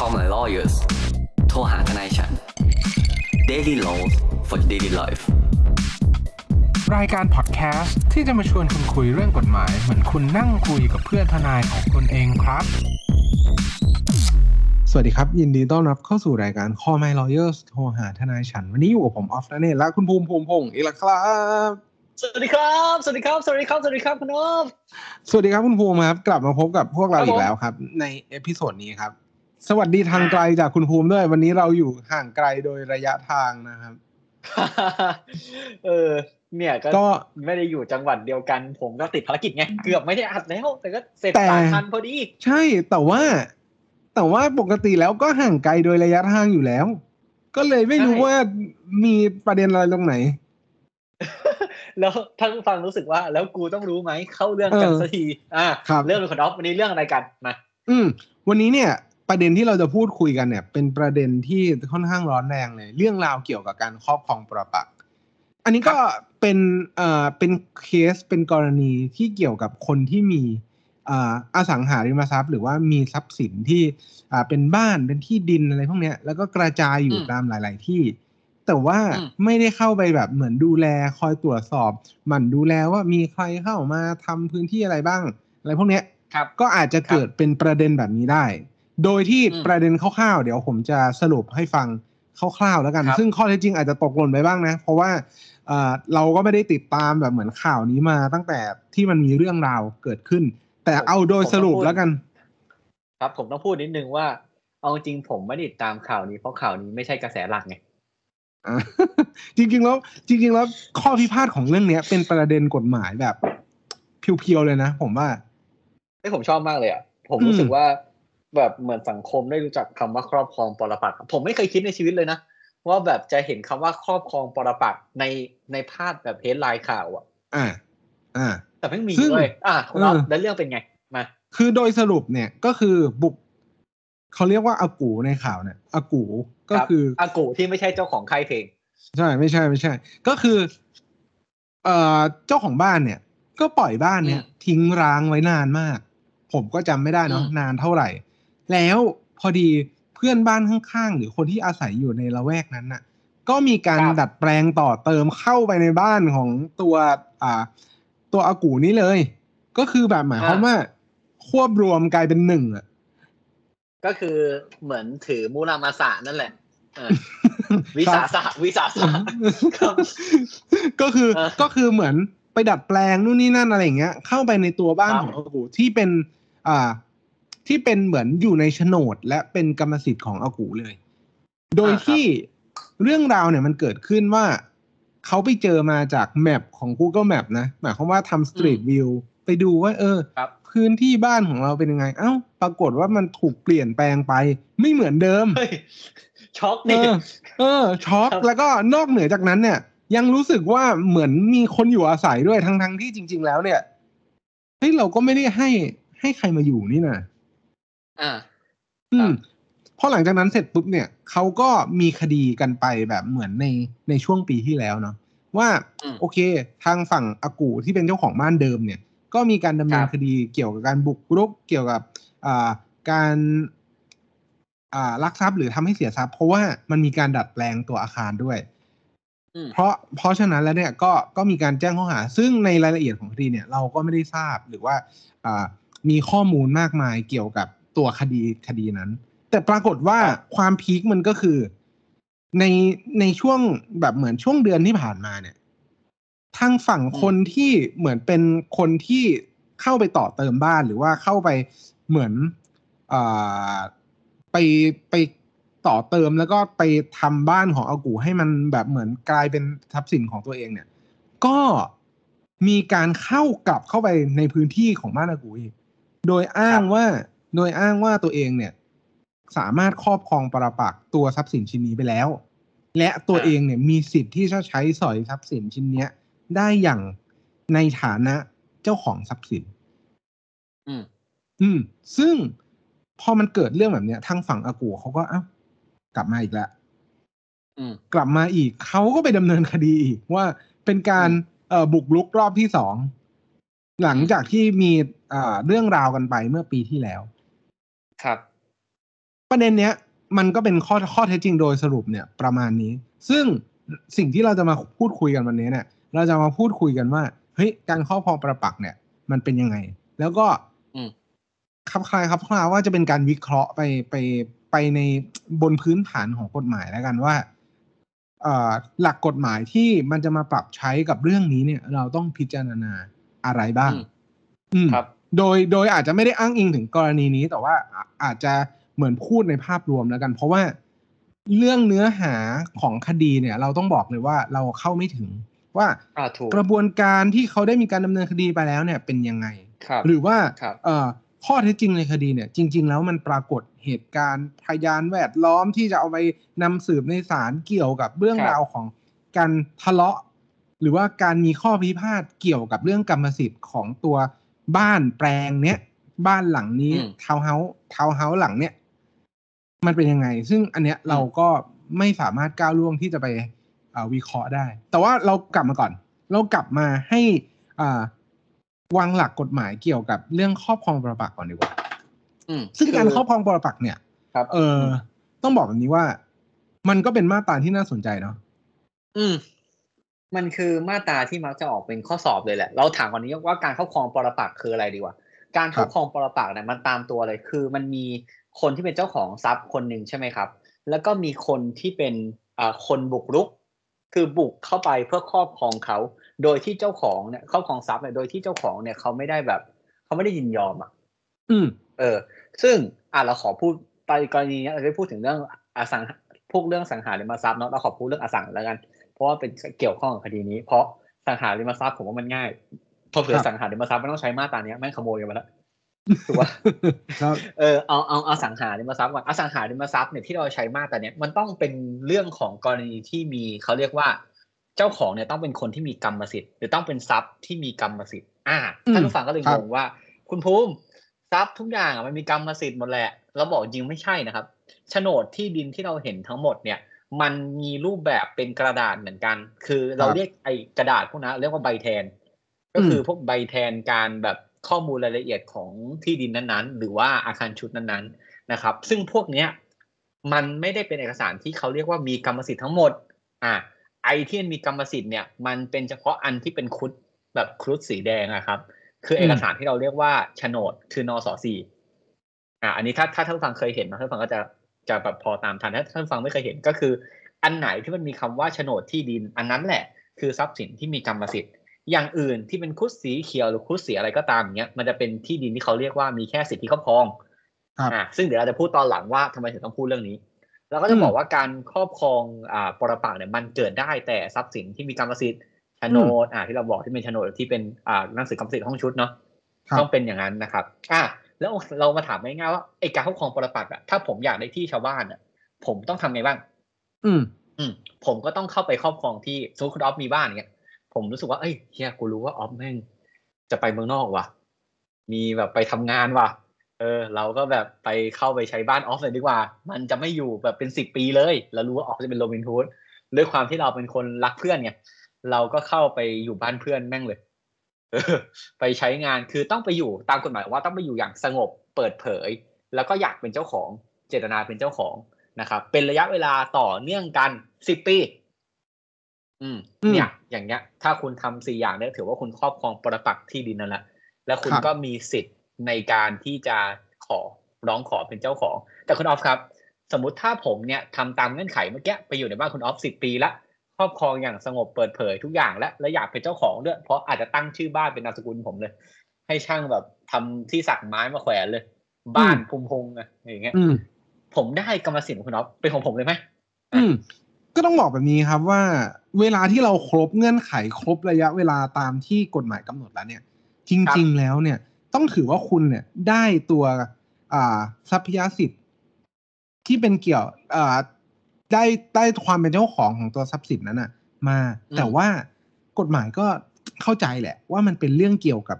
Call my lawyers โทรหาทนายฉัน Daily Laws for Daily Life รายการพอดแคสต์ที่จะมาชวนคุณคุยเรื่องกฎหมาย เหมือนคุณนั่งคุยกับเพื่อนทนายของคุณเองครับ สวัสดีครับ ยินดีต้อนรับเข้าสู่รายการ Call My Lawyers โทรหาทนายฉัน วันนี้อยู่กับผมออฟนั่นเองและคุณภูมิภูมิพงศ์อีกแล้วครับ สวัสดีครับ สวัสดีครับ สวัสดีครับ สวัสดีครับคุณอ๊อฟสวัสดีครับคุณภูมิครับ กลับมาพบกับพวกเราครับอีกแล้วครับผม ใน episode นี้ครับ สวัสดีทางไกลจากคุณภูมิด้วย วันนี้เราอยู่ห่างไกลโดยระยะทางนะครับ เออ เนี่ยก็ก็ไม่ได้อยู่จังหวัดเดียวกัน ผมก็ติดภารกิจไง เกือบไม่ได้อัดแล้ว แต่ก็เสร็จแต่สามทันพอดี ใช่แต่ว่า แต่ว่าปกติแล้วก็ห่างไกลโดยระยะทางอยู่แล้ว ก็เลยไม่รู้ใช่ว่ามีประเด็นอะไรตรงไหน แล้วท่านผู้ฟังรู้สึกว่า แล้วกูต้องรู้ไหมเข้าเรื่องกันเออสักทีอ่าครับเรื่องของคุณอ๊อฟวันนี้เรื่องอะไรกันมาอืมวันนี้เนี่ย ประเด็นที่เราจะพูดคุยกันเนี่ย เป็นประเด็นที่ค่อนข้างร้อนแรงเลย เรื่องราวเกี่ยวกับการครอบครองปรปักษ์อันนี้ก็เป็นเอ่อเป็นเคสเป็นกรณีที่เกี่ยวกับคนที่มีอ่าอสังหาริมทรัพย์ หรือว่ามีทรัพย์สินที่อ่าเป็นบ้านเป็นที่ดินอะไรพวกเนี้ยแล้วก็กระจายอยู่อืมตามหลาย ๆ ที่ แต่ว่าอืมไม่ได้เข้าไปแบบเหมือนดูแลคอยตรวจสอบหมั่นดูแลว่ามีใครเข้ามาทำพื้นที่อะไรบ้าง อะไรพวกเนี้ยครับก็อาจจะเกิดเป็นประเด็นแบบนี้ได้ โดยที่อืมประเด็นคร่าวๆ เดี๋ยวผมจะสรุปให้ฟังคร่าวๆแล้วกันครับซึ่งข้อเท็จจริงอาจจะตกหล่นไปบ้างนะ เพราะว่าเอ่อเราก็ไม่ได้ติดตามแบบเหมือนข่าวนี้มาตั้งแต่ที่มันมีเรื่องราวเกิดขึ้น แต่เอาโดยสรุปแล้วกัน ครับผมต้องพูดนิดนึงว่า เอาจริงผมไม่ได้ติดตามข่าวนี้เพราะข่าวนี้ไม่ใช่กระแสหลักไงอ่าจริงๆแล้วจริง ๆ แล้วข้อพิพาทของเรื่องเนี้ย เป็นประเด็นกฎหมายแบบเพียวๆเลยนะผมว่าไอ้ยผมชอบมากเลยอะผมอืมรู้สึกว่า แบบเหมือนสังคมได้รู้จักคำว่าครอบครองปรปักษ์ผมไม่เคยคิดในชีวิตเลยนะว่าแบบจะเห็นคำว่าครอบครองปรปักษ์ในในพาดแบบเฮดไลน์ข่าวอะอ่าอ่าแต่ไม่มีซึ่งเลยอะคุณอ๊อฟเออแล้วเรื่องเป็นไงมาคือโดยสรุปเนี่ยก็คือบุกเขาเรียกว่าอากูในข่าวเนี่ยอากูก็รับคืออากูที่ไม่ใช่เจ้าของค่ายเพลงใช่ไม่ใช่ไม่ใช่ ก็คือ เอ่อเจ้าของบ้านเนี่ย ก็ปล่อยบ้านเนี่ยอืมทิ้งร้างไว้นานมาก ผมก็จำไม่ได้เนาะอืมนานเท่าไหร่ แล้วพอดีเพื่อนบ้านข้างๆ หรือคนที่อาศัยอยู่ในละแวกนั้นน่ะ ก็มีการดัดแปลงต่อเติมเข้าไปในบ้านของตัวอ่า ตัวอากูนี้เลย ก็คือแบบหมายความว่าควบรวมกลายเป็นหนึ่งอะก็คือเหมือนถือมูรามาสะนั่นแหละเออวิสาสะวิสาสะ ครับก็คือเออก็คือเหมือนไปดัดแปลงนู่นนี่นั่นอะไรอย่างเงี้ย เข้าไปในตัวบ้านครับ ของอากูที่เป็น อ่า ที่เป็นเหมือนอยู่ในโฉนด และเป็นกรรมสิทธิ์ของอากูเลย โดยที่เรื่องราวเนี่ยมันเกิดขึ้นว่าเขาไปเจอมาจากแมปของ Google Map นะ หมายความว่าทำ Street View ไปดูว่า เออครับพื้นที่บ้านของเราเป็นยังไง เอ้า ปรากฏว่ามันถูกเปลี่ยนแปลงไป ไม่เหมือนเดิมเฮ้ยช็อกเอดิอเออช็อกครับแล้วก็นอกเหนือจากนั้นเนี่ย ยังรู้สึกว่าเหมือนมีคนอยู่อาศัยด้วยทั้งทั้งๆที่จริง ๆ แล้วเนี่ยเฮ้ยเราก็ไม่ได้ให้ให้ใครมาอยู่นี่นะ อ่าอืครัมบพอหลังจากนั้นเสร็จปุ๊บเนี่ยเขาก็มีคดีกันไปแบบเหมือนในในช่วงปีที่แล้วเนาะว่าอืมโอเค ทางฝั่งอากูที่เป็นเจ้าของบ้านเดิมเนี่ย ก็มีการดำเนินครับคดีเกี่ยวกับการบุกรุกเกี่ยวกับอ่าการอ่าลักทรัพย์หรือทำให้เสียทรัพย์ เพราะว่ามันมีการดัดแปลงตัวอาคารด้วยอืมเพราะเพราะฉะนั้นแล้วเนี่ยก็ก็มีการแจ้งข้อหา ซึ่งในรายละเอียดของคดีเนี่ย เราก็ไม่ได้ทราบหรือว่าอ่ามีข้อมูลมากมายเกี่ยวกับ ตัวคดีคดีนั้น แต่ปรากฏว่าความพีคมันก็คือ ในในช่วงแบบเหมือนช่วงเดือนที่ผ่านมาเนี่ยทางฝั่งคนที่เหมือนเป็นคนที่เข้าไปต่อเติมบ้านหรือว่าเข้าไปเหมือนอ่าไปไปต่อเติมแล้วก็ไปทำบ้านของอากูให้มันแบบเหมือนกลายเป็นทรัพย์สินของตัวเองเนี่ย ก็มีการเข้ากลับเข้าไปในพื้นที่ของบ้านอากูอีกโดยอ้างว่า โดยอ้างว่าตัวเองเนี่ย สามารถครอบครองปรปักษ์ตัวทรัพย์สินชิ้นนี้ไปแล้ว และตัวเองเนี่ยมีสิทธิ์ที่จะใช้สอยทรัพย์สินชิ้นเนี้ย ได้อย่างในฐานะเจ้าของทรัพย์สิน อืม อืม ซึ่งพอมันเกิดเรื่องแบบเนี้ยทางฝั่งอากูเขาก็เอ้ากลับมาอีกแล้วอืมกลับมาอีกเขาก็ไปดำเนินคดีอีกว่าเป็นการเอ่อบุกรุกรอบที่สองหลังจากที่มีอ่าเรื่องราวกันไปเมื่อปีที่แล้ว ครับ ประเด็นเนี้ย มันก็เป็นข้อข้อเท็จจริงโดยสรุปเนี่ยประมาณนี้ ซึ่งสิ่งที่เราจะมาพูดคุยกันวันนี้เนี่ย เราจะมาพูดคุยกันว่าเฮ้ยการครอบครองประปักษ์เนี่ย มันเป็นยังไง แล้วก็อืมครับคลายครับคลาว่าจะเป็นการวิเคราะห์ไปไปไปในบนพื้นฐานของกฎหมายแล้วกันว่าเอ่อหลักกฎหมายที่มันจะมาปรับใช้กับเรื่องนี้เนี่ย เราต้องพิจารณาอะไรบ้างอืมอืมครับ โดยโดยอาจจะไม่ได้อ้างอิงถึงกรณีนี้ แต่ว่าอาอาจจะเหมือนพูดในภาพรวมแล้วกัน เพราะว่าเรื่องเนื้อหาของคดีเนี่ย เราต้องบอกเลยว่าเราเข้าไม่ถึงว่าอ่าถูกกระบวนการที่เขาได้มีการดำเนินคดีไปแล้วเนี่ยเป็นยังไงครับหรือว่าครับเอ่อข้อเท็จจริงในคดีเนี่ย จริง ๆ แล้วมันปรากฏเหตุการณ์พยานแวดล้อมที่จะเอาไปนำสืบในศาลเกี่ยวกับเรื่องครับราวของการทะเลาะ หรือว่าการมีข้อพิพาทเกี่ยวกับเรื่องกรรมสิทธิ์ของตัว บ้านแปลงเนี้ยบ้านหลังนี้อืมทาวน์เฮาส์ทาวน์เฮาส์หลังเนี้ยมันเป็นยังไง ซึ่งอันเนี้ยเราก็ไม่สามารถก้าวล่วงที่จะไปเอ่อวิเคราะห์ได้ แต่ว่าเรากลับมาก่อน เรากลับมาให้อ่าวางหลักกฎหมายเกี่ยวกับเรื่องครอบครองปรปักษ์ก่อนดีกว่าอืมซึ่งการครอบครองปรปักษ์เนี่ยครับเออ ต้องบอกแบบนี้ว่า มันก็เป็นมาตราที่น่าสนใจเนาะอื มมันคือมาตราที่มักจะออกเป็นข้อสอบเลยแหละ เราถามก่อนนี้ว่าการครอบครองปรปักษ์คืออะไรดีกว่าการครอบครองปรปักษ์เนี่ยมันตามตัวเลยคือ มันมีคนที่เป็นเจ้าของทรัพย์คนหนึ่งใช่ไหมครับ แล้วก็มีคนที่เป็นอ่าคนบุกรุก คือบุกเข้าไปเพื่อครอบครองเขา โดยที่เจ้าของเนี่ยครอบครองทรัพย์เนี่ยโดยที่เจ้าของเนี่ยเขาไม่ได้แบบ เขาไม่ได้ยินยอมอะ อืม เออ ซึ่งอะเราขอพูดไปกรณีเนี้ยเราได้พูดถึงเรื่องอสังหาพวกเรื่องสังหาริมทรัพย์เนาะเราขอพูดเรื่องอสังแล้วกัน เพราะว่าเป็นเกี่ยวข้องกับคดีนี้ เพราะสังหาริมทรัพย์ผมว่ามันง่ายพอเผื่อครับสังหาริมทรัพย์ไม่ต้องใช้มาตราเนี้ยแม่งขโมยกันมาแล้วถูกป่ะครับเออเอาเอาเอาสังหาริมทรัพย์ก่อนอสังหาริมทรัพย์เนี่ยที่เราใช้มาตราเนี้ยมันต้องเป็นเรื่องของกรณีที่มีเขาเรียกว่า เจ้าของเนี่ยต้องเป็นคนที่มีกรรมสิทธิ์หรือต้องเป็นทรัพย์ที่มีกรรมสิทธิ์อ่าท่านผู้ฟังก็เลยครังบงว่า คุณภูมิทรัพย์ทุกอย่างอะมันมีกรรมสิทธิ์หมดแหละเราบอกจริงไม่ใช่นะครับโฉนดที่ดินที่เราเห็นทั้งหมดเนี่ย มันมีรูปแบบเป็นกระดาษเหมือนกัน คือเราเรียกไอ้กระดาษพวกนั้นเรียกว่าใบแทน ก็คือพวกใบแทนการแบบข้อมูลรายละเอียดของที่ดินนั้นๆ หรือว่าอาคารชุดนั้นๆนะครับ ซึ่งพวกเนี้ยมันไม่ได้เป็นเอกสารที่เขาเรียกว่ามีกรรมสิทธิ์ทั้งหมด อ่าไอที่มันมีกรรมสิทธิ์เนี่ยมันเป็นเฉพาะอันที่เป็นครุฑแบบครุฑสีแดงอะครับ คือเอกสารที่เราเรียกว่าโฉนดคือนสสี่อ่าอันนี้ถ้าถ้าท่านผู้ฟังเคยเห็นนะท่านผู้ฟังก็จะ จะแบบพอตามทันถ้าท่านผู้ฟังไม่เคยเห็นก็คือ อันไหนที่มันมีคำว่าโฉนดที่ดิน อันนั้นแหละคือทรัพย์สินที่มีกรรมสิทธิ์ อย่างอื่นที่เป็นครุฑสีเขียวหรือครุฑสีอะไรก็ตามอย่างเงี้ยมันจะเป็นที่ดินที่เขาเรียกว่ามีแค่สิทธิครอบครองครับอ่าซึ่งเดี๋ยวเราจะพูดตอนหลังว่าทำไมถึงต้องพูดเรื่องนี้เราก็จะอืมบอกว่าการครอบครองอ่าปรปักษ์เนี่ยมันเกิดได้แต่ทรัพย์สินที่มีกรรมสิทธิ์โฉนดอ่าที่เราบอกที่เป็นโฉนดที่เป็นอ่าหนังสือกรรมสิทธิ์ห้องชุดเนาะครับต้องเป็นอย่างนั้นนะครับ อะ แล้วเรามาถามง่ายๆว่าไอการครอบครองปรปักษ์อะถ้าผมอยากได้ที่ชาวบ้านอะผมต้องทำไงบ้าง อืม อืม ผมก็ต้องเข้าไปครอบครองที่สมมติคุณออฟมีบ้านอย่างเงี้ย ผมรู้สึกว่าเอ้ยเฮียกูรู้ว่าออฟแม่งจะไปเมืองนอกว่ะ มีแบบไปทำงานว่ะ เออ เราก็แบบไปเข้าไปใช้บ้านออฟเลยดีกว่า มันจะไม่อยู่แบบเป็นสิบปีเลยเรารู้ว่าออฟจะเป็นโรบินฮูดด้วยความที่เราเป็นคนรักเพื่อนไงเราก็เข้าไปอยู่บ้านเพื่อนแม่งเลยเออ ไปใช้งานคือต้องไปอยู่ตามกฎหมายว่าต้องไปอยู่อย่างสงบเปิดเผย แล้วก็อยากเป็นเจ้าของเจตนาเป็นเจ้าของนะครับ เป็นระยะเวลาต่อเนื่องกันสิบปี อืมอืมเนี่ย อย่างเงี้ย ถ้าคุณทำสี่อย่างเนี่ยถือว่าคุณครอบครองปรปักษ์ที่ดินนั่นแหละแล้วคุณครับก็มีสิทธิ์ในการที่จะขอร้องขอเป็นเจ้าของ แต่คุณออฟครับ สมมติถ้าผมเนี่ยทำตามเงื่อนไขเมื่อกี้ไปอยู่ในบ้านคุณออฟสิบปีละ ครอบครองอย่างสงบเปิดเผยทุกอย่างและและอยากเป็นเจ้าของด้วย เพราะอาจจะตั้งชื่อบ้านเป็นนามสกุลผมเลย ให้ช่างแบบทำที่สักไม้มาแขวนเลย บ้านพุมพงอะอย่างเงี้ยอืมผมได้กรรมสิทธิ์ของคุณออฟเป็นของผมเลยไหมอืมก็ต้องบอกแบบนี้ครับว่า เวลาที่เราครบเงื่อนไขครบระยะเวลาตามที่กฎหมายกำหนดแล้วเนี่ย จริง ๆ แล้วเนี่ย ต้องถือว่าคุณเนี่ยได้ตัว อ่าทรัพยสิทธิ์ที่เป็นเกี่ยวอ่า ได้ได้ความเป็นเจ้าของของตัวทรัพย์สินนั้นน่ะ มา แต่ว่ากฎหมายก็เข้าใจแหละ ว่ามันเป็นเรื่องเกี่ยวกับ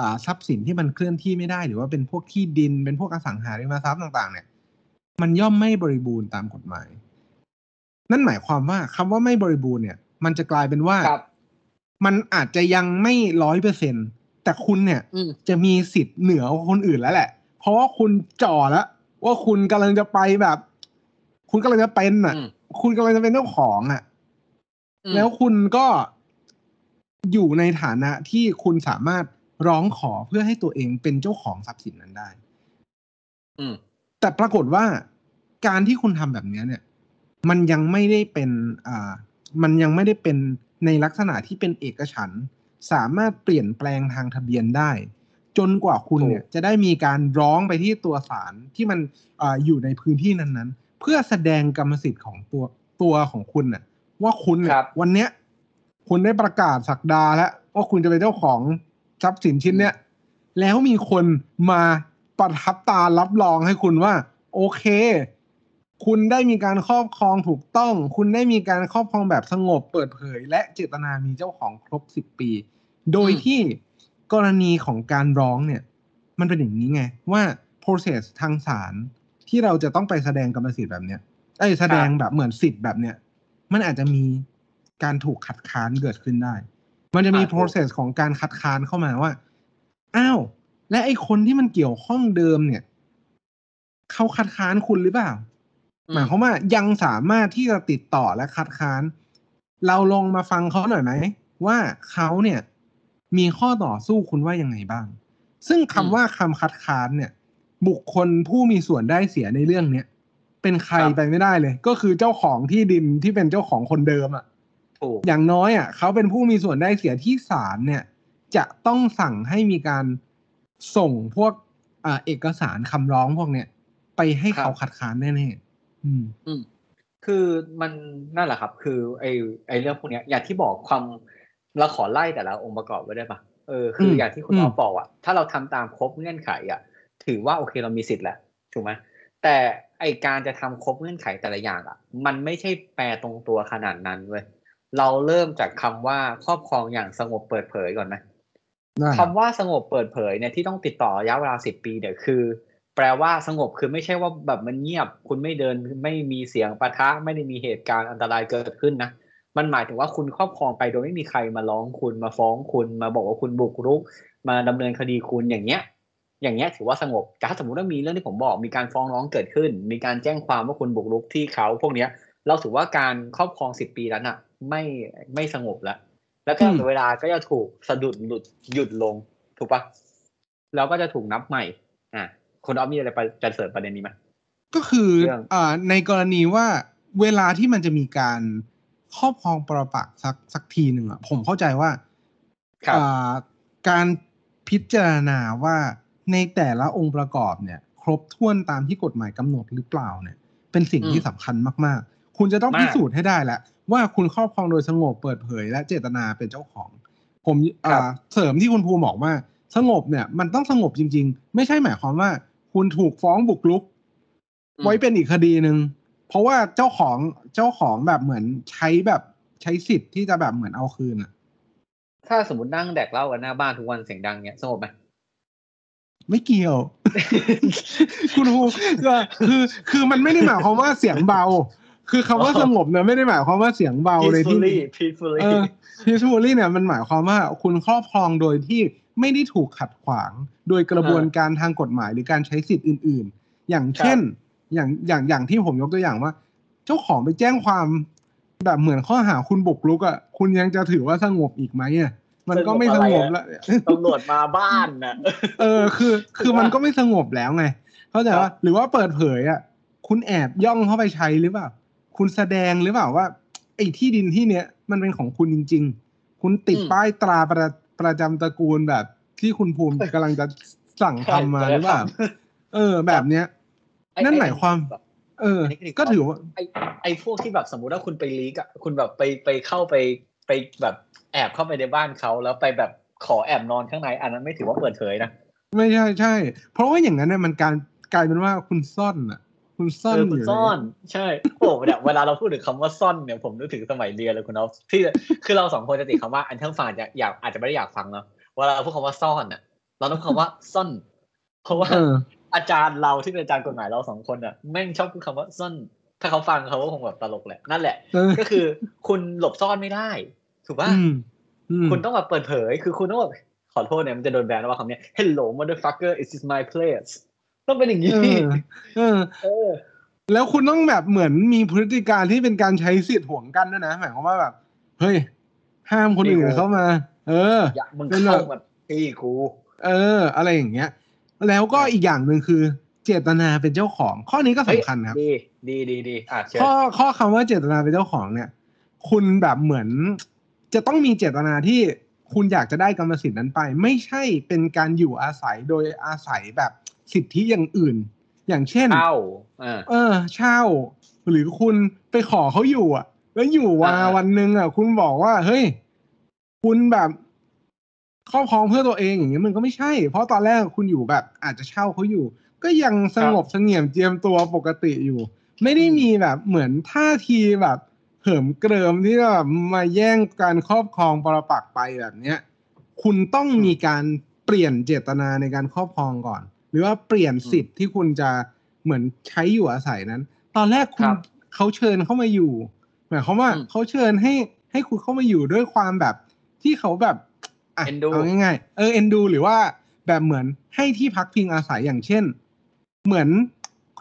อ่าทรัพย์สินที่มันเคลื่อนที่ไม่ได้ หรือว่าเป็นพวกที่ดินเป็นพวกอสังหาริมทรัพย์ต่าง ๆ เนี่ย มันย่อมไม่บริบูรณ์ตามกฎหมาย นั่นหมายความว่าคำว่าไม่บริบูรณ์เนี่ย มันจะกลายเป็นว่าครับมันอาจจะยังไม่ร้อยเปอร์เซ็นแต่คุณเนี่ยอืมจะมีสิทธิ์เหนือกว่าคนอื่นแล้วแหละ เพราะว่าคุณจ่อแล้วว่าคุณกำลังจะไปแบบ คุณกำลังจะเป็นอะอืมคุณกำลังจะเป็นเจ้าของอะอืมแล้วคุณก็อยู่ในฐานะที่คุณสามารถร้องขอเพื่อให้ตัวเองเป็นเจ้าของทรัพย์สินนั้นได้ อืมแต่ปรากฏว่าการที่คุณทำแบบเนี้ยเนี่ย มันยังไม่ได้เป็นอ่า มันยังไม่ได้เป็นในลักษณะที่เป็นเอกฉันท์สามารถเปลี่ยนแปลงทางทะเบียนได้ จนกว่าคุณเนี่ย จะได้มีการร้องไปที่ตัวศาลที่มันอาอยู่ในพื้นที่นั้นๆเพื่อแสดงกรรมสิทธิ์ของตัวตัวของคุณน่ะ ว่าคุณเนี่คยรับวันเนี้ย คุณได้ประกาศสักดาแล้วว่าคุณจะเป็นเจ้าของทรัพย์สินชิ้นเนี้ยแล้วมีคนมาประทับตารับรองให้คุณว่า โอเค คุณได้มีการครอบครองถูกต้อง คุณได้มีการครอบครองแบบสงบเปิดเผย และเจตนามีเจ้าของครบสิบปี โดยอืมที่กรณีของการร้องเนี่ย มันเป็นอย่างนี้ไง ว่า process ทางศาล ที่เราจะต้องไปแสดงกรรมสิทธิ์แบบเนี้ยไอ้ยแสดงแบบเหมือนสิทธิ์แบบเนี้ยมันอาจจะมีการถูกคัดค้านเกิดขึ้นได้ มันจะมีอ่าถูก process ของการคัดค้านเข้ามาว่า อ้าว และไอ้คนที่มันเกี่ยวข้องเดิมเนี่ย เขาคัดค้านคุณหรือเปล่า หมายความว่ายังสามารถที่จะติดต่อและคัดค้าน เราลองมาฟังเขาหน่อยไหม ว่าเขาเนี่ย มีข้อต่อสู้คุณว่ายังไงบ้าง ซึ่งคำอืมว่าคำคัดค้านเนี่ย บุคคลผู้มีส่วนได้เสียในเรื่องเนี้ยเป็นใครครับไปไม่ได้เลย ก็คือเจ้าของที่ดินที่เป็นเจ้าของคนเดิมอะถูกอย่างน้อยอะเขาเป็นผู้มีส่วนได้เสียที่ศาลเนี่ย จะต้องสั่งให้มีการส่งพวกอ่าเอกสารคำร้องพวกเนี้ยไปให้เขาคัดค้านแน่ๆอืมอืมคือมันนั่นแหละครับ คือไอไอเรื่องพวกเนี้ย อย่างที่บอกความเราขอไล่แต่ละองค์ประกอบไว้ได้ปะเออคืออมอย่างที่คุณอืมออฟบอกอะถ้าเราทำตามครบเงื่อนไขอะ ถือว่าโอเคเรามีสิทธิ์แหละถูกไหมแต่ไอการจะทำครบเงื่อนไขแต่ละอย่างอะ มันไม่ใช่แปลตรงตัวขนาดนั้นเว้ยเราเริ่มจากคำว่าครอบครองอย่างสงบเปิดเผยก่อนไหมได้คำว่าสงบเปิดเผยเนี่ยที่ต้องติดต่อระยะเวลาสิบปีเนี่ยคือ แปลว่าสงบคือไม่ใช่ว่าแบบมันเงียบ คุณไม่เดินไม่มีเสียงปะทะไม่ได้มีเหตุการณ์อันตรายเกิดขึ้นนะมันหมายถึงว่าคุณครอบครองไปโดยไม่มีใครมาร้องคุณมาฟ้องคุณมาบอกว่าคุณบุกรุก มาดำเนินคดีคุณอย่างเงี้ย อย่างเงี้ยถือว่าสงบแต่ถ้าสมมติว่ามีเรื่องที่ผมบอกมีการฟ้องร้องเกิดขึ้น มีการแจ้งความว่าคุณบุกรุกที่เขาพวกเนี้ย เราถือว่าการครอบครองสิบปีนั้นอะไม่ไม่สงบแล้ว แล้วก็อืมเวลาก็จะถูกสะดุดหลุดหยุดลงถูกปะแล้วก็จะถูกนับใหม่ อะคุณออฟมีอะไรไปจะเสริมประเด็นนี้ไหมก็คือเรื่องอ่าในกรณีว่าเวลาที่มันจะมีการครอบครองปรปักษ์สักสักทีหนึ่งอะผมเข้าใจว่าครับอ่าการพิจารณาว่า ในแต่ละองค์ประกอบเนี่ย ครบถ้วนตามที่กฎหมายกำหนดหรือเปล่าเนี่ย เป็นสิ่งที่สำคัญมากๆ คุณจะต้องมากพิสูจน์ให้ได้แหละว่าคุณครอบครองโดยสงบเปิดเผย และเจตนาเป็นเจ้าของ ผมอ่าเสริมที่คุณภูมิบอกว่าสงบเนี่ย มันต้องสงบจริง ๆ ไม่ใช่หมายความว่า คุณถูกฟ้องบุกรุกอืมไว้เป็นอีกคดีหนึ่งเพราะว่าเจ้าของเจ้าของแบบเหมือนใช้แบบใช้สิทธิ์ที่จะแบบเหมือนเอาคืนอะถ้าสมมตินั่งแดกเหล้ากันหน้าบ้านทุกวันเสียงดังเนี้ยสงบไหม ไม่เกี่ยว คุณครูก็คือคือมันไม่ได้หมายความว่าเสียงเบา คือคำว่าอ๋อสงบเนี่ยไม่ได้หมายความว่าเสียงเบาในที่ peacefully peacefully เออ peacefully เนี่ยมันหมายความว่าคุณครอบครองโดยที่ไม่ได้ถูกขัดขวาง โดยกระบวนการทางกฎหมายหรือการใช้สิทธิ์อื่น ๆ อย่างเช่น อย่างอย่างอย่างที่ผมยกตัวอย่างว่า เจ้าของไปแจ้งความแบบเหมือนข้อหาคุณบุกรุกอะคุณยังจะถือว่าสงบอีกไหมอะ มันก็ไม่สงบแล้วตำรวจมาบ้านนะเออคือ คือมันก็ไม่สงบแล้วไง เข้าใจครัว่าบหรือว่าเปิดเผยอะ คุณแอบย่องเข้าไปใช้หรือเปล่า คุณแสดงหรือเปล่าว่าไอ้ที่ดินที่เนี้ยมันเป็นของคุณจริง ๆ คุณติดป้ายตราประประจำตระกูลแบบ ที่คุณภูมิกำลังจะสั่งทำมาหรือเปล่า เออ แบบเนี้ยไอ้นั่นไอ้หมายความแบบเอออันนี้คือก็ถือว่าไอไอพวกที่แบบสมมุติว่าคุณไปลีกอะคุณแบบไปไปเข้าไปไปแบบ แอบเข้าไปในบ้านเขาแล้วไปแบบขอแอบนอนข้างใน อันนั้นไม่ถือว่าเปิดเผยนะ ไม่ใช่ใช่ เพราะว่าอย่างนั้นเนี่ยมันการกลายเป็นว่าคุณซ่อนอะ คุณซ่อนเออคุณซ่อนอยู่ ใช่โอ้เนี่ยเวลาเราพูดถึงคำว่าซ่อนเนี่ยผมนึกถึงสมัยเรียนเลยคุณอ๊อฟที่คือเราสองคนจะติดคำว่า another fun fact อาจจะไม่ได้อยากฟังเนาะเวลาเราพูดคำว่าซ่อนอะ เราต้องพูดคำว่าซ่อนเพราะว่าเอออาจารย์เราที่เป็นอาจารย์กฎหมายเราสองคนอะแม่งชอบพูดคำว่าซ่อนถ้าเขาฟังเขาก็คงแบบตลกแหละนั่นแหละเออก็คือคุณหลบซ่อนไม่ได้ ถูกป่ะอืมอืมคุณต้องแบบเปิดเผย คือคุณต้องแบบขอโทษเนี่ยมันจะโดนแบนว่าคำเนี้ย Hello motherfucker is this my place ต้องเป็นอย่างนี้เออเออเออแล้วคุณต้องแบบเหมือนมีพฤติการที่เป็นการใช้สิทธิ์ห่วงกันด้วยนะหมายความว่าแบบ เฮ้ย ห้ามคนอื่นเข้ามา เอออย่ามึงเป็นแบบเข้ามาที่กูเออ อะไรอย่างเงี้ย แล้วก็อีกอย่างหนึ่งคือ เจตนาเป็นเจ้าของ ข้อนี้ก็สำคัญครับ ดีดีดีดีอะเชิญข้อข้อคำว่าเจตนาเป็นเจ้าของเนี่ย คุณแบบเหมือน จะต้องมีเจตนาที่คุณอยากจะได้กรรมสิทธิ์นั้นไป ไม่ใช่เป็นการอยู่อาศัยโดยอาศัยแบบสิทธิอย่างอื่น อย่างเช่นเข้าอ่าเออ เช่า หรือคุณไปขอเขาอยู่อะ แล้วอยู่มาอ่าวันหนึ่งอะ คุณบอกว่า เฮ้ย คุณแบบครอบครองเพื่อตัวเองอย่างเงี้ยมันก็ไม่ใช่ เพราะตอนแรกคุณอยู่แบบ อาจจะเช่าเขาอยู่ ก็ยังสงบเสงี่ยมเจียมตัวปกติอยู่ ไม่ได้มีแบบเหมือนท่าทีแบบ เหิมเกริมที่แบบมาแย่งการครอบครองปรปักษ์ไปแบบเนี้ย คุณต้องมีการเปลี่ยนเจตนาในการครอบครองก่อน หรือว่าเปลี่ยนสิทธิ์ที่คุณจะเหมือนใช้อยู่อาศัยนั้น ตอนแรกคุณเขาเชิญเข้ามาอยู่หมายความว่าเขาเชิญให้ให้คุณเข้ามาอยู่ด้วยความแบบที่เขาแบบอะเอาง่ายๆเออเอ็นดู หรือว่าแบบเหมือนให้ที่พักพิงอาศัยอย่างเช่น เหมือน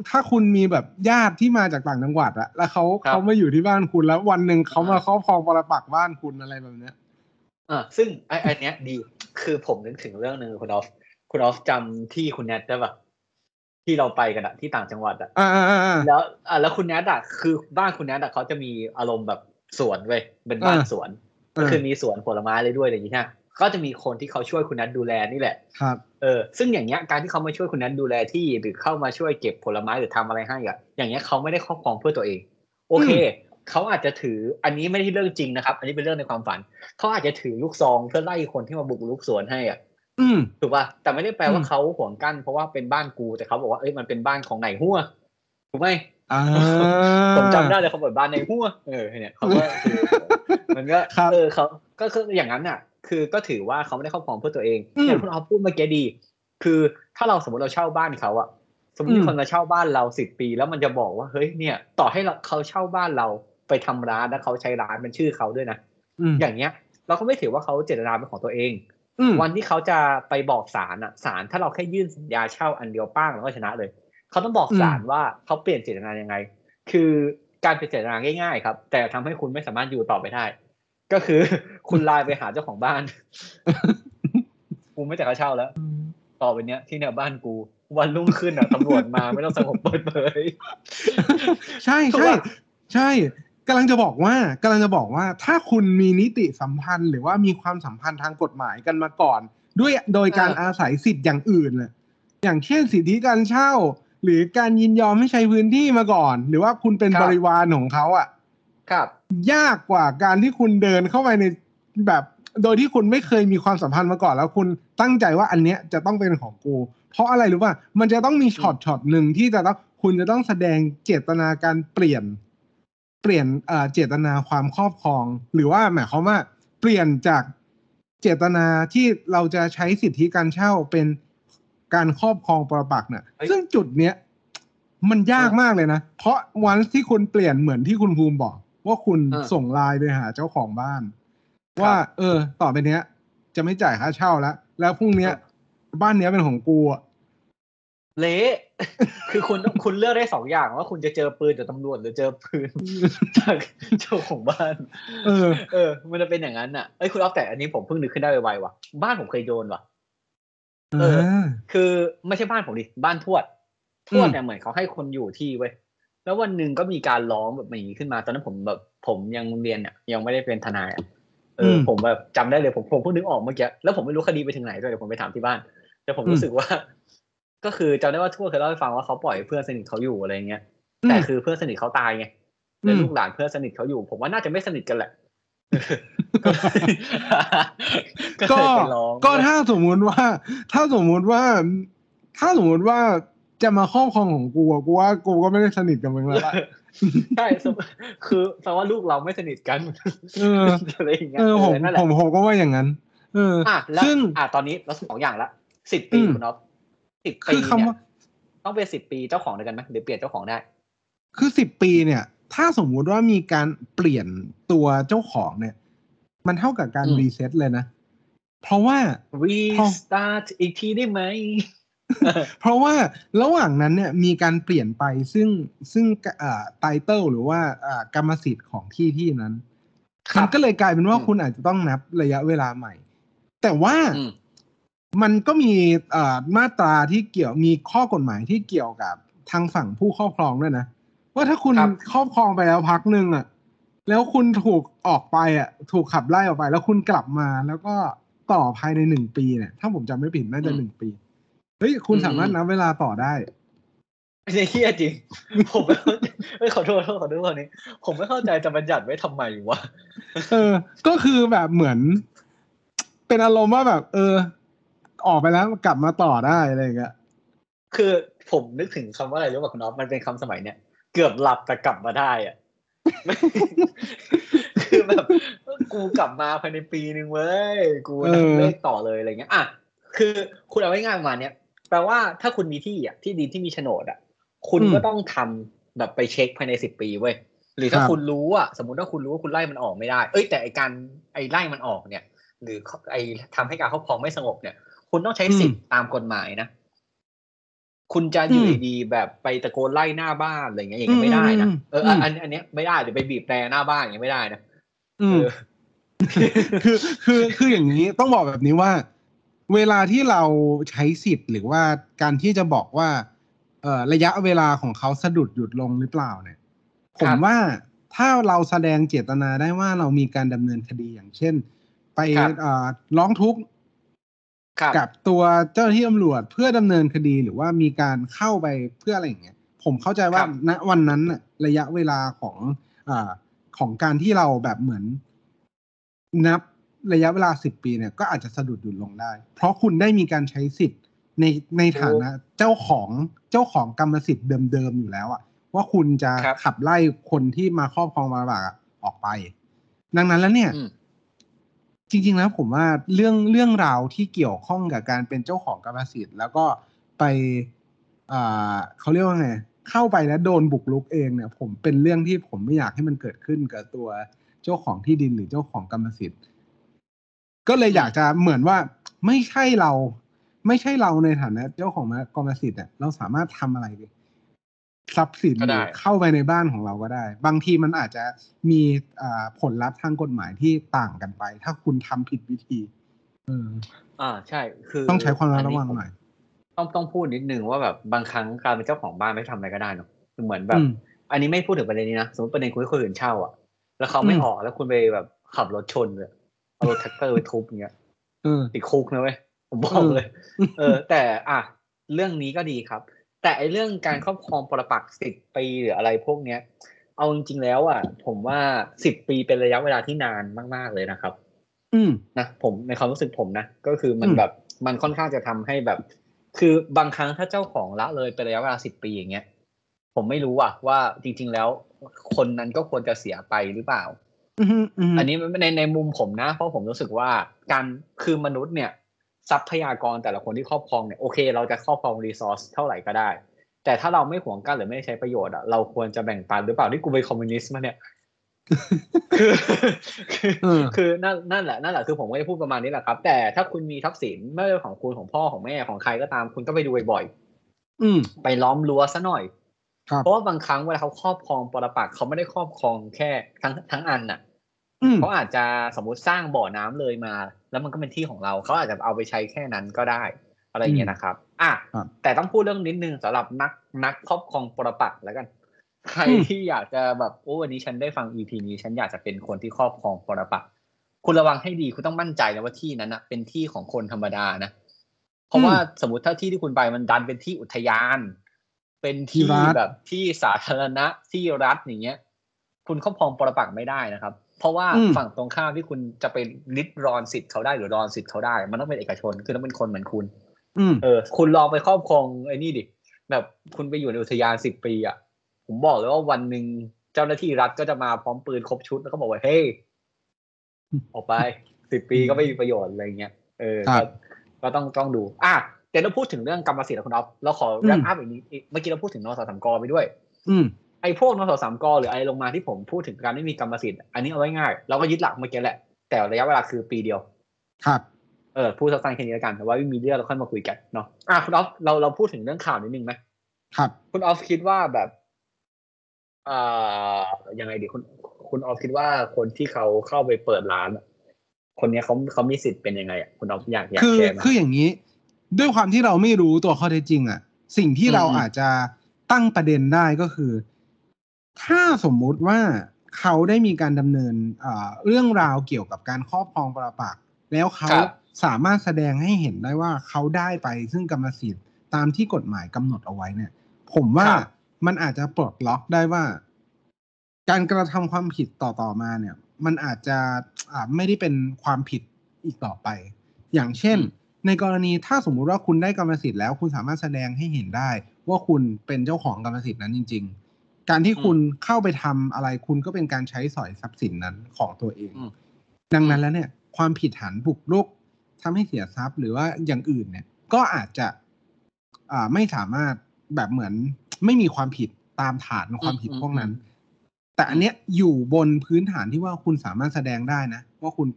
ถ้าคุณมีแบบญาติที่มาจากต่างจังหวัดอะแล้วเขาเขามาอยู่ที่บ้านคุณแล้ววันหนึ่งเขามาครอบครองปรปักษ์บ้านคุณอะไรแบบเนี้ย อ่าซึ่งไอ้ไอ้เนี้ยดีคือผมนึกถึงเรื่องหนึ่งคุณออฟคุณออฟจำที่คุณแนทได้ปะที่เราไปกันอะที่ต่างจังหวัดอะอ่าอ่าอ่า แล้วอ่าแล้วคุณแนทอะคือบ้านคุณแนทอะเขาจะมีอารมณ์แบบสวนเว้ยเป็นบ้านอ่า สวน ก็คือมีสวนผลไม้เลยด้วยอะไรอย่างเงี้ย ก็จะมีคนที่เขาช่วยคุณแนทดูแลนี่แหละ ครับ เออ ซึ่งอย่างเงี้ยการที่เขามาช่วยคุณแนทดูแลที่หรือเข้ามาช่วยเก็บผลไม้หรือทำอะไรให้อะอย่างเงี้ยเขาไม่ได้ครอบครองเพื่อตัวเอง โอเคเขาอาจจะถืออันนี้ไม่ใช่เรื่องจริงนะครับ อันนี้เป็นเรื่องในความฝันเขาอาจจะถือลูกซองเพื่อไล่คนที่มาบุกรุกสวนให้อะอืมถูกป่ะแต่ไม่ได้แปลว่าอืมเขาห่วงกั้นเพราะว่าเป็นบ้านกูแต่เขาบอกว่าเอ้ยมันเป็นบ้านของไหนหัวถูกไหมอ่าผมจำได้เลยเขาบอกบ้านในหัวเออเนี่ยเขาก็คือมันก็ครับเออเขาก็คืออย่างนั้นอะ คือก็ถือว่าเขาไม่ได้ครอบครองเพื่อตัวเองอืมอย่างคุณเอาพูดเมื่อกี้ดี คือถ้าเราสมมติเราเช่าบ้านเขาอะสมมติอืมีมคนมาเช่าบ้านเราสิบปี แล้วมันจะบอกว่าเฮ้ยเนี่ย ต่อให้เราเขาเช่าบ้านเราไปทำร้านแล้วเขาใช้ร้านเป็นชื่อเขาด้วยนะอืมอย่างเงี้ย เราก็ไม่ถือว่าเขาเจตนาเป็นของตัวเองอืมวันที่เขาจะไปบอกศาลอะศาลถ้าเราแค่ยื่นสัญญาเช่าอันเดียวป้างเราก็ชนะเลย เขาต้องบอกศาลว่าเขาเปลี่ยนเจตนายังไง คือการเปลี่ยนเจตนาง่ายๆ ครับ แต่ทำให้คุณไม่สามารถอยู่ต่อไปได้ ก็คือคุณไลน์ไปหาเจ้าของบ้าน กูไม่จ่ายค่าเช่าแล้ว ต่อไปเนี้ยที่เนี่ยบ้านกู วันรุ่งขึ้นอะตำรวจมาไม่ต้องสงบเปิดเผย ใช่ถูกใช่ปะใช่กำลังจะบอกว่ากำลังจะบอกว่า ถ้าคุณมีนิติสัมพันธ์หรือว่ามีความสัมพันธ์ทางกฎหมายกันมาก่อน ด้วยโดยการอาศัยสิทธิ์อย่างอื่นน่ะอย่างเช่นสิทธิการเช่า หรือการยินยอมให้ใช้พื้นที่มาก่อน หรือว่าคุณเป็นบริวารของเขาอะ ครับยากกว่าการที่คุณเดินเข้าไปในแบบ โดยที่คุณไม่เคยมีความสัมพันธ์มาก่อน แล้วคุณตั้งใจว่าอันเนี้ยจะต้องเป็นของกู เพราะอะไรรู้ป่ะมันจะต้องมีช็อตช็อตหนึ่งที่จะต้องคุณจะต้องแสดงเจตนาการเปลี่ยน เปลี่ยนเอ่อเจตนาความครอบครอง หรือว่าหมายความว่า เปลี่ยนจากเจตนาที่เราจะใช้สิทธิการเช่าเป็นการครอบครองปรปักษ์เนี่ยเฮ้ยซึ่งจุดเนี้ยมันยากมากเลยนะ เพราะวันที่คุณเปลี่ยนเหมือนที่คุณภูมิบอก ว่าคุณเออส่งไลน์ไปหาเจ้าของบ้านครับว่า เออ ต่อไปเนี้ย จะไม่จ่ายค่าเช่าแล้วแล้วพรุ่งเนี้ย บ้านเนี้ยเป็นของกูอะเละคือคุณคุณเลือกได้สองอย่างว่าคุณจะเจอปืนจากตำรวจหรือเจอปืนจากเจ้าของบ้าน เออ เออ มันจะเป็นอย่างนั้นอะเอ้ยคุณออฟแต่อันนี้ผมเพิ่งนึกขึ้นได้ไวๆว่ะบ้านผมเคยโดนว่ะเออ คือไม่ใช่บ้านผมดิบ้านทวดทวดเนี่ยเหมือนเขาให้คนอยู่ที่เว้ย แล้ววันหนึ่งก็มีการร้องแบบอย่างนี้ขึ้นมา ตอนนั้นผมแบบผมยังเรียนเนี่ยยังไม่ได้เป็นทนายอะเอออมผมแบบจำได้เลยผมผมเพิ่งนึกออกเมื่อกี้แล้วผมไม่รู้คดีไปถึงไหนด้วยเดี๋ยวผมไปถามที่บ้าน แต่ผมอืมรู้สึกว่า ก็คือจำได้ว่าทวดเคยเล่าให้ฟังว่าเขาปล่อยเพื่อนสนิทเขาอยู่อะไรเงี้ยอืมแต่คือเพื่อนสนิทเขาตายไงแล้วอืมลูกหลานเพื่อนสนิทเขาอยู่ ผมว่าน่าจะไม่สนิทกันแหละก็เลยก็เลยไปร้องก็ถ้าสมมุติว่า ถ้าสมมุติว่า ถ้าสมมุติว่า จะมาครอบครองของกูอะกูว่ากูก็ไม่ได้สนิทกับมึงแล้วล่ะใช่สมคือแปลว่าลูกเราไม่สนิทกันเอออะไรอย่างเงี้ยเออผมนั่นแหละผมผมก็ว่าอย่างนั้น เอออะแล้วซึ่งอะตอนนี้เราสองอย่างละสิบปีอืมคุณน็อฟสิบคืปีอคำเนี่ยว่าต้องเป็นสิบปีเจ้าของเดียวกันไหมหรือเปลี่ยนเจ้าของได้ คือสิบปีเนี่ย ถ้าสมมุติว่ามีการเปลี่ยนตัวเจ้าของเนี่ย มันเท่ากับการอืมรีเซ็ตเลยนะ เพราะว่า restart อีกทีได้ไหม เพราะว่าระหว่างนั้นเนี่ยมีการเปลี่ยนไปซึ่งซึ่งไตเติลหรือว่าอ่ากรรมสิทธิ์ของที่ที่นั้นครับมันก็เลยกลายเป็นว่าอืมคุณอาจจะต้องนับระยะเวลาใหม่ แต่ว่าอืมมันก็มีอ่ามาตราที่เกี่ยวมีข้อกฎหมายที่เกี่ยวกับทางฝั่งผู้ครอบครองด้วยนะ ว่าถ้าคุณครับครอบครองไปแล้วพักหนึ่งอะ แล้วคุณถูกออกไปอะ ถูกขับไล่ออกไป แล้วคุณกลับมา แล้วก็ต่อภายในหนึ่งปีเนี่ยถ้าผมจำไม่ผิดน่าจะหนึ่งปี เฮ้ยคุณสามารถนับเวลาต่อได้ไม่ใช่เฮียจริง ผมไม่เข้าใจเอ้ยขอโทษขอโทษขอโทษคนนี้ ผมไม่เข้าใจจะบัญญัติไว้ทำไมวะเออ ก็คือแบบเหมือน เป็นอารมณ์ว่าแบบ เออ ออกไปแล้วกลับมาต่อได้อะไรอย่างเงี้ยคือผมนึกถึงคำว่าอะไรรู้ป่ะคุณอ๊อฟมันเป็นคำสมัยเนี้ยเกือบหลับแต่กลับมาได้อะคือแบบกูกลับมาภายในปีหนึ่งเว้ย กูเออเลขต่อเลยอะไรเงี้ยอะคือคุณเอาไว้ง่ายประมาณเนี้ย แปลว่าถ้าคุณมีที่อะที่ดินที่มีโฉนดอะ คุณก็ต้องทำแบบไปเช็คภายในสิบปีเว้ยหรือถ้าคุณรู้อะสมมติว่าคุณรู้ว่าคุณไล่มันออกไม่ได้ เอ้ยแต่ไอการไอไล่มันออกเนี่ย หรือไอทำให้การครอบครองไม่สงบเนี่ย คุณต้องใช้สิทธิ์ตามกฎหมายนะคุณจะอยู่ดีๆแบบไปตะโกนไล่หน้าบ้านอะไรเงี้ยอย่างเงี้ยไม่ได้นะเอออันอันอันเนี้ยไม่ได้เดี๋ยวไปบีบแตรหน้าบ้านอย่างเงี้ยไม่ได้นะอืมเออคือคือคืออย่างนี้ต้องบอกแบบนี้ว่า เวลาที่เราใช้สิทธิ์หรือว่าการที่จะบอกว่าเอ่อระยะเวลาของเขาสะดุดหยุดลงหรือเปล่าเนี่ย ผมว่าถ้าเราแสดงเจตนาได้ว่าเรามีการดำเนินคดีอย่างเช่น ไปครับเอ่อร้องทุกข์ครับกับตัวเจ้าหน้าที่ตำรวจเพื่อดำเนินคดีหรือว่ามีการเข้าไปเพื่ออะไรอย่างเงี้ย ผมเข้าใจว่าครับณวันนั้นน่ะระยะเวลาของอ่าของการที่เราแบบเหมือนนับ ระยะเวลาสิบปีเนี่ยก็อาจจะสะดุดหยุดลงได้ เพราะคุณได้มีการใช้สิทธิ์ในในฐานะเจ้าของเจ้าของกรรมสิทธิ์เดิมๆอยู่แล้วอะว่าคุณจะครับขับไล่คนที่มาครอบครองมาบากอะออกไป ดังนั้นแล้วเนี่ยอืมจริง ๆ แล้วผมว่าเรื่องเรื่องราวที่เกี่ยวข้องกับการเป็นเจ้าของกรรมสิทธิ์ แล้วก็ไปอ่าเขาเรียกว่าไงเข้าไปแล้วโดนบุกรุกเองเนี่ย ผมเป็นเรื่องที่ผมไม่อยากให้มันเกิดขึ้นกับตัวเจ้าของที่ดินหรือเจ้าของกรรมสิทธิ์ ก็เลยอยากจะเหมือนว่าไม่ใช่เรา ไม่ใช่เราในฐานะเจ้าของกรรมสิทธิ์เนี่ยเราสามารถทำอะไรทรัพย์สินก็หได้รือเข้าไปในบ้านของเราก็ได้ บางทีมันอาจจะมีอ่าผลลัพธ์ทางกฎหมายที่ต่างกันไป ถ้าคุณทำผิดวิธีเอออ่าใช่ คือต้องใช้ความระมัดระวังหน่อยต้องต้องพูดนิดนึงว่าแบบบางครั้งการเป็นเจ้าของบ้านไม่ทำอะไรก็ได้เนอะคือเหมือนแบบอืมอันนี้ไม่พูดถึงประเด็นนี้นะสมมติประเด็นคุณให้คนอื่นเช่าอะ แล้วเขาไม่อืมออกแล้วคุณไปแบบขับรถชนเลย เอารถแทรกเตอร์ไปทุบอย่างเงี้ยเออติดคุกนะเว้ยผมบอกเลย เออ แต่อะเรื่องนี้ก็ดีครับ แต่ไอ้เรื่องการครอบครองปรปักษ์สิบปีหรืออะไรพวกเนี้ย เอาจริงๆแล้วอะ ผมว่าสิบปีเป็นระยะเวลาที่นานมาก ๆเลยนะครับ อืมนะผมในความรู้สึกผมนะก็คือมันอืมแบบมันค่อนข้างจะทำให้แบบ คือบางครั้งถ้าเจ้าของละเลยเป็นระยะเวลาสิบปีอย่างเงี้ยผมไม่รู้อะว่าจริง ๆแล้วคนนั้นก็ควรจะเสียไปหรือเปล่า อืมอืมอันนี้ในในมุมผมนะ เพราะผมรู้สึกว่าการคือมนุษย์เนี่ย ทรัพยากรแต่ละคนที่ครอบครองเนี่ยโอเค เราจะครอบครองรีซอสเท่าไหร่ก็ได้ แต่ถ้าเราไม่หวงกันหรือไม่ได้ใช้ประโยชน์อะเราควรจะแบ่งปันหรือเปล่าที่กูเป็นคอมมิวนิสต์มาเนี่ยคือคือเออคือนั่นนั่นแหละนั่นแหละคือผมก็จะพูดประมาณนี้แหละครับ แต่ถ้าคุณมีทรัพย์สินไม่ว่าของคุณของพ่อของแม่ของใครก็ตามคุณก็ไปดูบ่อยอืมๆไปล้อมรั้วซะหน่อยครับ เพราะว่าบางครั้งเวลาเขาครอบครองปรปักษ์เขาไม่ได้ครอบครองแค่ทั้งทั้งอันน่ะอืมเขาอาจจะสมมุติสร้างบ่อน้ำเลยมา แล้วมันก็เป็นที่ของเราเขาอาจจะเอาไปใช้แค่นั้นก็ได้ อะไรอย่างเงี้ยนะครับ อะครับแต่ต้องพูดเรื่องนิดนึงสำหรับนักนักครอบครองปรปักษ์แล้วกัน ใครอืมที่อยากจะแบบโอ้วันนี้ฉันได้ฟัง EP นี้ฉันอยากจะเป็นคนที่ครอบครองปรปักษ์คุณระวังให้ดีคุณต้องมั่นใจนะว่าที่นั้นนะเป็นที่ของคนธรรมดานะ เพราะว่าสมมติถ้าที่ที่คุณไปมันดันเป็นที่อุทยาน เป็นที่ที่รัฐแบบที่สาธารณะที่รัฐอย่างเงี้ย คุณครอบครองปรปักษ์ไม่ได้นะครับ เพราะว่าอืมฝั่งตรงข้ามที่คุณจะไปริดรอนสิทธิ์เขาได้หรือรอนสิทธิ์เขาได้ มันต้องเป็นเอกชนคือต้องเป็นคนเหมือนคุณอืมเออ คุณลองไปครอบครองไอ้นี่ดิแบบคุณไปอยู่ในอุทยานสิบปีอะผมบอกเลยว่าวันหนึ่งเจ้าหน้าที่รัฐก็จะมาพร้อมปืนครบชุดแล้วก็บอกว่าเฮ้ยออกไปสิบปีก็ไม่มีประโยชน์อะไรเงี้ยเออครัก็บก็ต้องต้องดู อะ แต่เราพูดถึงเรื่องกรรมสิทธิ์ของคุณอ๊อฟเราขออืมแรปอัพอีกนิดอีกเมื่อกี้เราพูดถึงนสสามกไปด้วย อืมไอ้พวกนสสามกหรืออะไรลงมาที่ผมพูดถึงการไม่มีกรรมสิทธิ์อันนี้เอาไว้ง่ายเราก็ยึดหลักเมื่อกี้แหละ แต่ระยะเวลาคือปีเดียว ครับเออพูดสั้นๆแค่นี้แล้วกันแต่ว่าไม่มีเรื่องเราค่อยมาคุยกันเนาะอะคุณออฟเราเราพูดถึงเรื่องข่าวนิดนึงไหมครับ คุณออฟคิดว่าแบบเอ่อยังไงดีคุณคุณออฟคิดว่าคนที่เขาเข้าไปเปิดร้านอะคนเนี้ยเขาเขามีสิทธิ์เป็นยังไงอะคุณออฟอยากอยากคือแชร์ไหมคืออย่างนี้ ด้วยความที่เราไม่รู้ตัวข้อเท็จจริงอะสิ่งที่เราอืมอาจจะตั้งประเด็นได้ก็คือ ถ้าสมมุติว่าเขาได้มีการดำเนินเอ่อเรื่องราวเกี่ยวกับการครอบครองปรปักษ์แล้วเขาครับสามารถแสดงให้เห็นได้ว่าเขาได้ไปซึ่งกรรมสิทธิ์ตามที่กฎหมายกำหนดเอาไว้เนี่ย ผมว่าครับมันอาจจะปลดล็อกได้ว่า การกระทำความผิดต่อต่อมาเนี่ย มันอาจจะอ่าไม่ได้เป็นความผิดอีกต่อไป อย่างเช่น ในกรณีถ้าสมมุติว่าคุณได้กรรมสิทธิ์แล้ว คุณสามารถแสดงให้เห็นได้ ว่าคุณเป็นเจ้าของกรรมสิทธิ์นั้นจริง ๆ การที่คุณเข้าไปทำอะไรคุณก็เป็นการใช้สอยทรัพย์สินนั้นของตัวเองอืมดังนั้นแล้วเนี่ย ความผิดฐานบุกรุกทำให้เสียทรัพย์ หรือว่าอย่างอื่นเนี่ย ก็อาจจะอ่าไม่สามารถแบบเหมือนไม่มีความผิดตามฐานความผิดพวกนั้น แต่อันเนี้ยอยู่บนพื้นฐานที่ว่าคุณสามารถแสดงได้นะ ว่าคุณ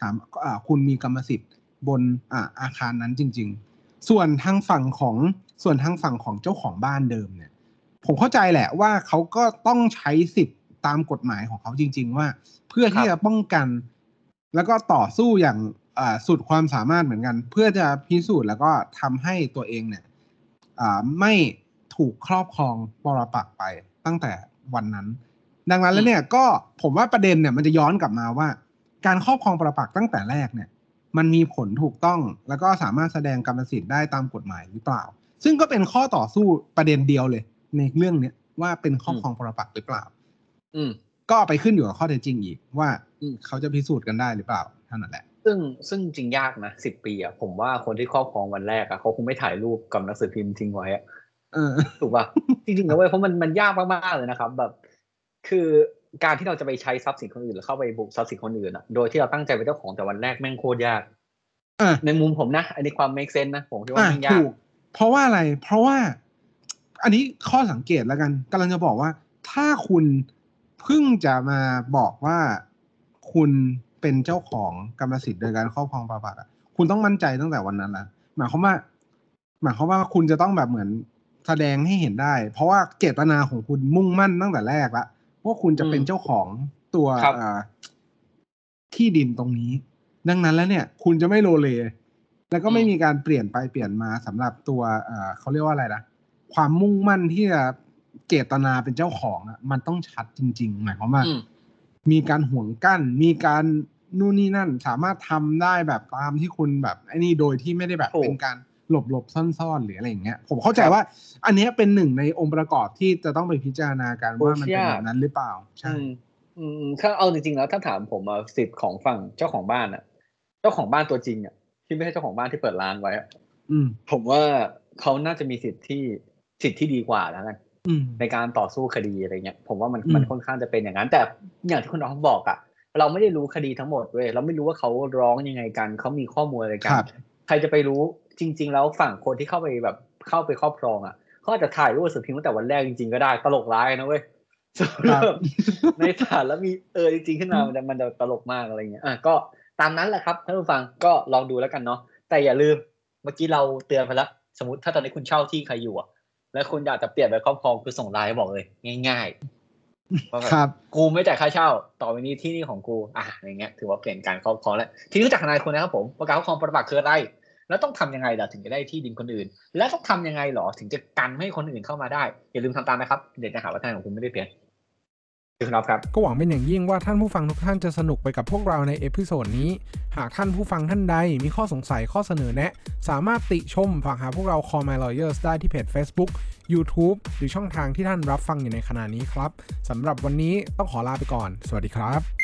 สามอ่าคุณมีกรรมสิทธิ์ บนอาอาคารนั้นจริง ๆ ส่วนทางฝั่งของส่วนทางฝั่งของเจ้าของบ้านเดิมเนี่ย ผมเข้าใจแหละว่าเขาก็ต้องใช้สิทธิ์ตามกฎหมายของเขาจริง ๆ ว่า เพื่อที่จะป้องกัน แล้วก็ต่อสู้อย่างสุดความสามารถเหมือนกัน เพื่อจะพิสูจน์แล้วก็ทำให้ตัวเองเนี่ยไม่ถูกครอบครองปรปักไปตั้งแต่วันนั้น ดังนั้นแล้วเนี่ยก็ผมว่าประเด็นเนี่ยมันจะย้อนกลับมาว่า การครอบครองปรปักตั้งแต่แรกเนี่ย มันมีผลถูกต้อง แล้วก็สามารถแสดงกรรมสิทธิ์ได้ตามกฎหมายหรือเปล่า ซึ่งก็เป็นข้อต่อสู้ประเด็นเดียวเลย ในเรื่องเนี้ยว่าเป็นครอบครองปรปักษ์หรือเปล่า อืมก็ไปขึ้นอยู่กับข้อเท็จจริงอีกว่าอืมเขาจะพิสูจน์กันได้หรือเปล่าเท่านั้นแหละ ซึ่งซึ่งจริงยากนะสิบปีอะผมว่าคนที่ครอบครองวันแรกอะเขาคงไม่ถ่ายรูปกับหนังสือพิมพ์ทิ้งไว้อะเออถูกป่ะจริงๆนะเว้ยเพราะมันมันยากมากๆเลยนะครับ แบบ คือ การที่เราจะไปใช้ทรัพย์สินคนอื่นหรือเข้าไปบุกทรัพย์สินคนอื่นอะโดยที่เราตั้งใจเป็นเจ้าของแต่วันแรกแม่งโคตรยากอะในมุมผมนะ อันนี้ความ make sense นะ ผมคิดว่าอะแม่งยากถูกเพราะว่าอะไร เพราะว่า อันนี้ข้อสังเกตแล้วกันกำลังจะบอกว่า ถ้าคุณเพิ่งจะมาบอกว่าคุณเป็นเจ้าของกรรมสิทธิ์โดยการครอบครองปรปักษ์อะคุณต้องมั่นใจตั้งแต่วันนั้นแล้วหมายความว่า หมายความว่าคุณจะต้องแบบเหมือนแสดงให้เห็นได้ เพราะว่าเจตนาของคุณมุ่งมั่นตั้งแต่แรกละ ว่าคุณจะเป็นเจ้าของตัวครับเอ่อที่ดินตรงนี้ ดังนั้นแล้วเนี่ย คุณจะไม่โลเล แล้วก็ไม่มีการเปลี่ยนไปเปลี่ยนมาสำหรับตัวเอ่อเขาเรียกว่าอะไรนะความมุ่งมั่นที่จะเจตนาเป็นเจ้าของอะมันต้องชัดจริง ๆ หมายความว่าอืมมีการห่วงกั้น มีการนู่นนี่นั่น สามารถทำได้แบบตามที่คุณแบบไอ้นี่โดยที่ไม่ได้แบบถูกเป็นการ หลบหลบๆซ่อนๆหรืออะไรอย่างเงี้ยผมเข้าใจว่า อันเนี้ยเป็นหนึ่งในองค์ประกอบที่จะต้องไปพิจารณากันว่ามันเป็นแบบนั้นหรือเปล่าใช่อืมอืมถ้าเอาจริงๆแล้วถ้าถามผมอะสิทธิ์ของฝั่งเจ้าของบ้านอะเจ้าของบ้านตัวจริงอะที่ไม่ใช่เจ้าของบ้านที่เปิดร้านไว้อะอืมผมว่าเขาน่าจะมีสิทธิ์ที่สิทธิ์ที่ดีกว่าแล้วกันอืมในการต่อสู้คดีอะไรเงี้ย ผมว่ามันอืมมันค่อนข้างจะเป็นอย่างนั้น แต่อย่างที่คุณน้องบอกอะเราไม่ได้รู้คดีทั้งหมดเว้ยเราไม่รู้ว่าเขาร้องยังไงกันเขามีข้อมูลอะไรกัครับใครจะไปรู้ จริง ๆ แล้วฝั่งคนที่เข้าไปแบบเข้าไปครอบครองอะเขาอาจจะถ่ายรูปสือพิมพ์ตั้งแต่วันแรกจริงๆก็ได้ตลกร้ายนะเว้ยครับในศาลแล้วมีเออจริงๆขึ้นมามันจะมันจะตลกมากอะไรเงี้ยอะก็ตามนั้นแหละครับท่านผู้ฟังก็ลองดูแล้วกันเนาะแต่อย่าลืมเมื่อกี้เราเตือนไปแล้วสมมติถ้าตอนนี้คุณเช่าที่ใครอยู่อะแล้วคุณอยากจะเปลี่ยนไปครอบครองคือส่งไลน์บอกเลย ง่ายๆว่าแบบครับ กูไม่จ่ายค่าเช่า ต่อไปนี้ที่นี่ของกู อะอย่างเงี้ยถือว่าเปลี่ยนการครอบครองแล้วทีนี้รู้จักทนายคุณนะครับผมว่าการครอบครองปรปักษ์คืออะไร แล้วต้องทำยังไงล่ะถึงจะได้ที่ดินคนอื่น และต้องทำยังไงหรอถึงจะกันไม่ให้คนอื่นเข้ามาได้ อย่าลืมทำตามนะครับ เดี๋ยวจะหาว่าทนายของคุณไม่ได้เปลี่ยนคุณครับก็หวังเป็นอย่างยิ่งว่าท่านผู้ฟังทุกท่านจะสนุกไปกับพวกเราใน episode นี้ หากท่านผู้ฟังท่านใดมีข้อสงสัยข้อเสนอแนะ สามารถติชมฝากหาพวกเรา Call My Lawyers ได้ที่เพจ Facebook YouTube หรือช่องทางที่ท่านรับฟังอยู่ในขณะนี้ครับสำหรับวันนี้ต้องขอลาไปก่อน สวัสดีครับ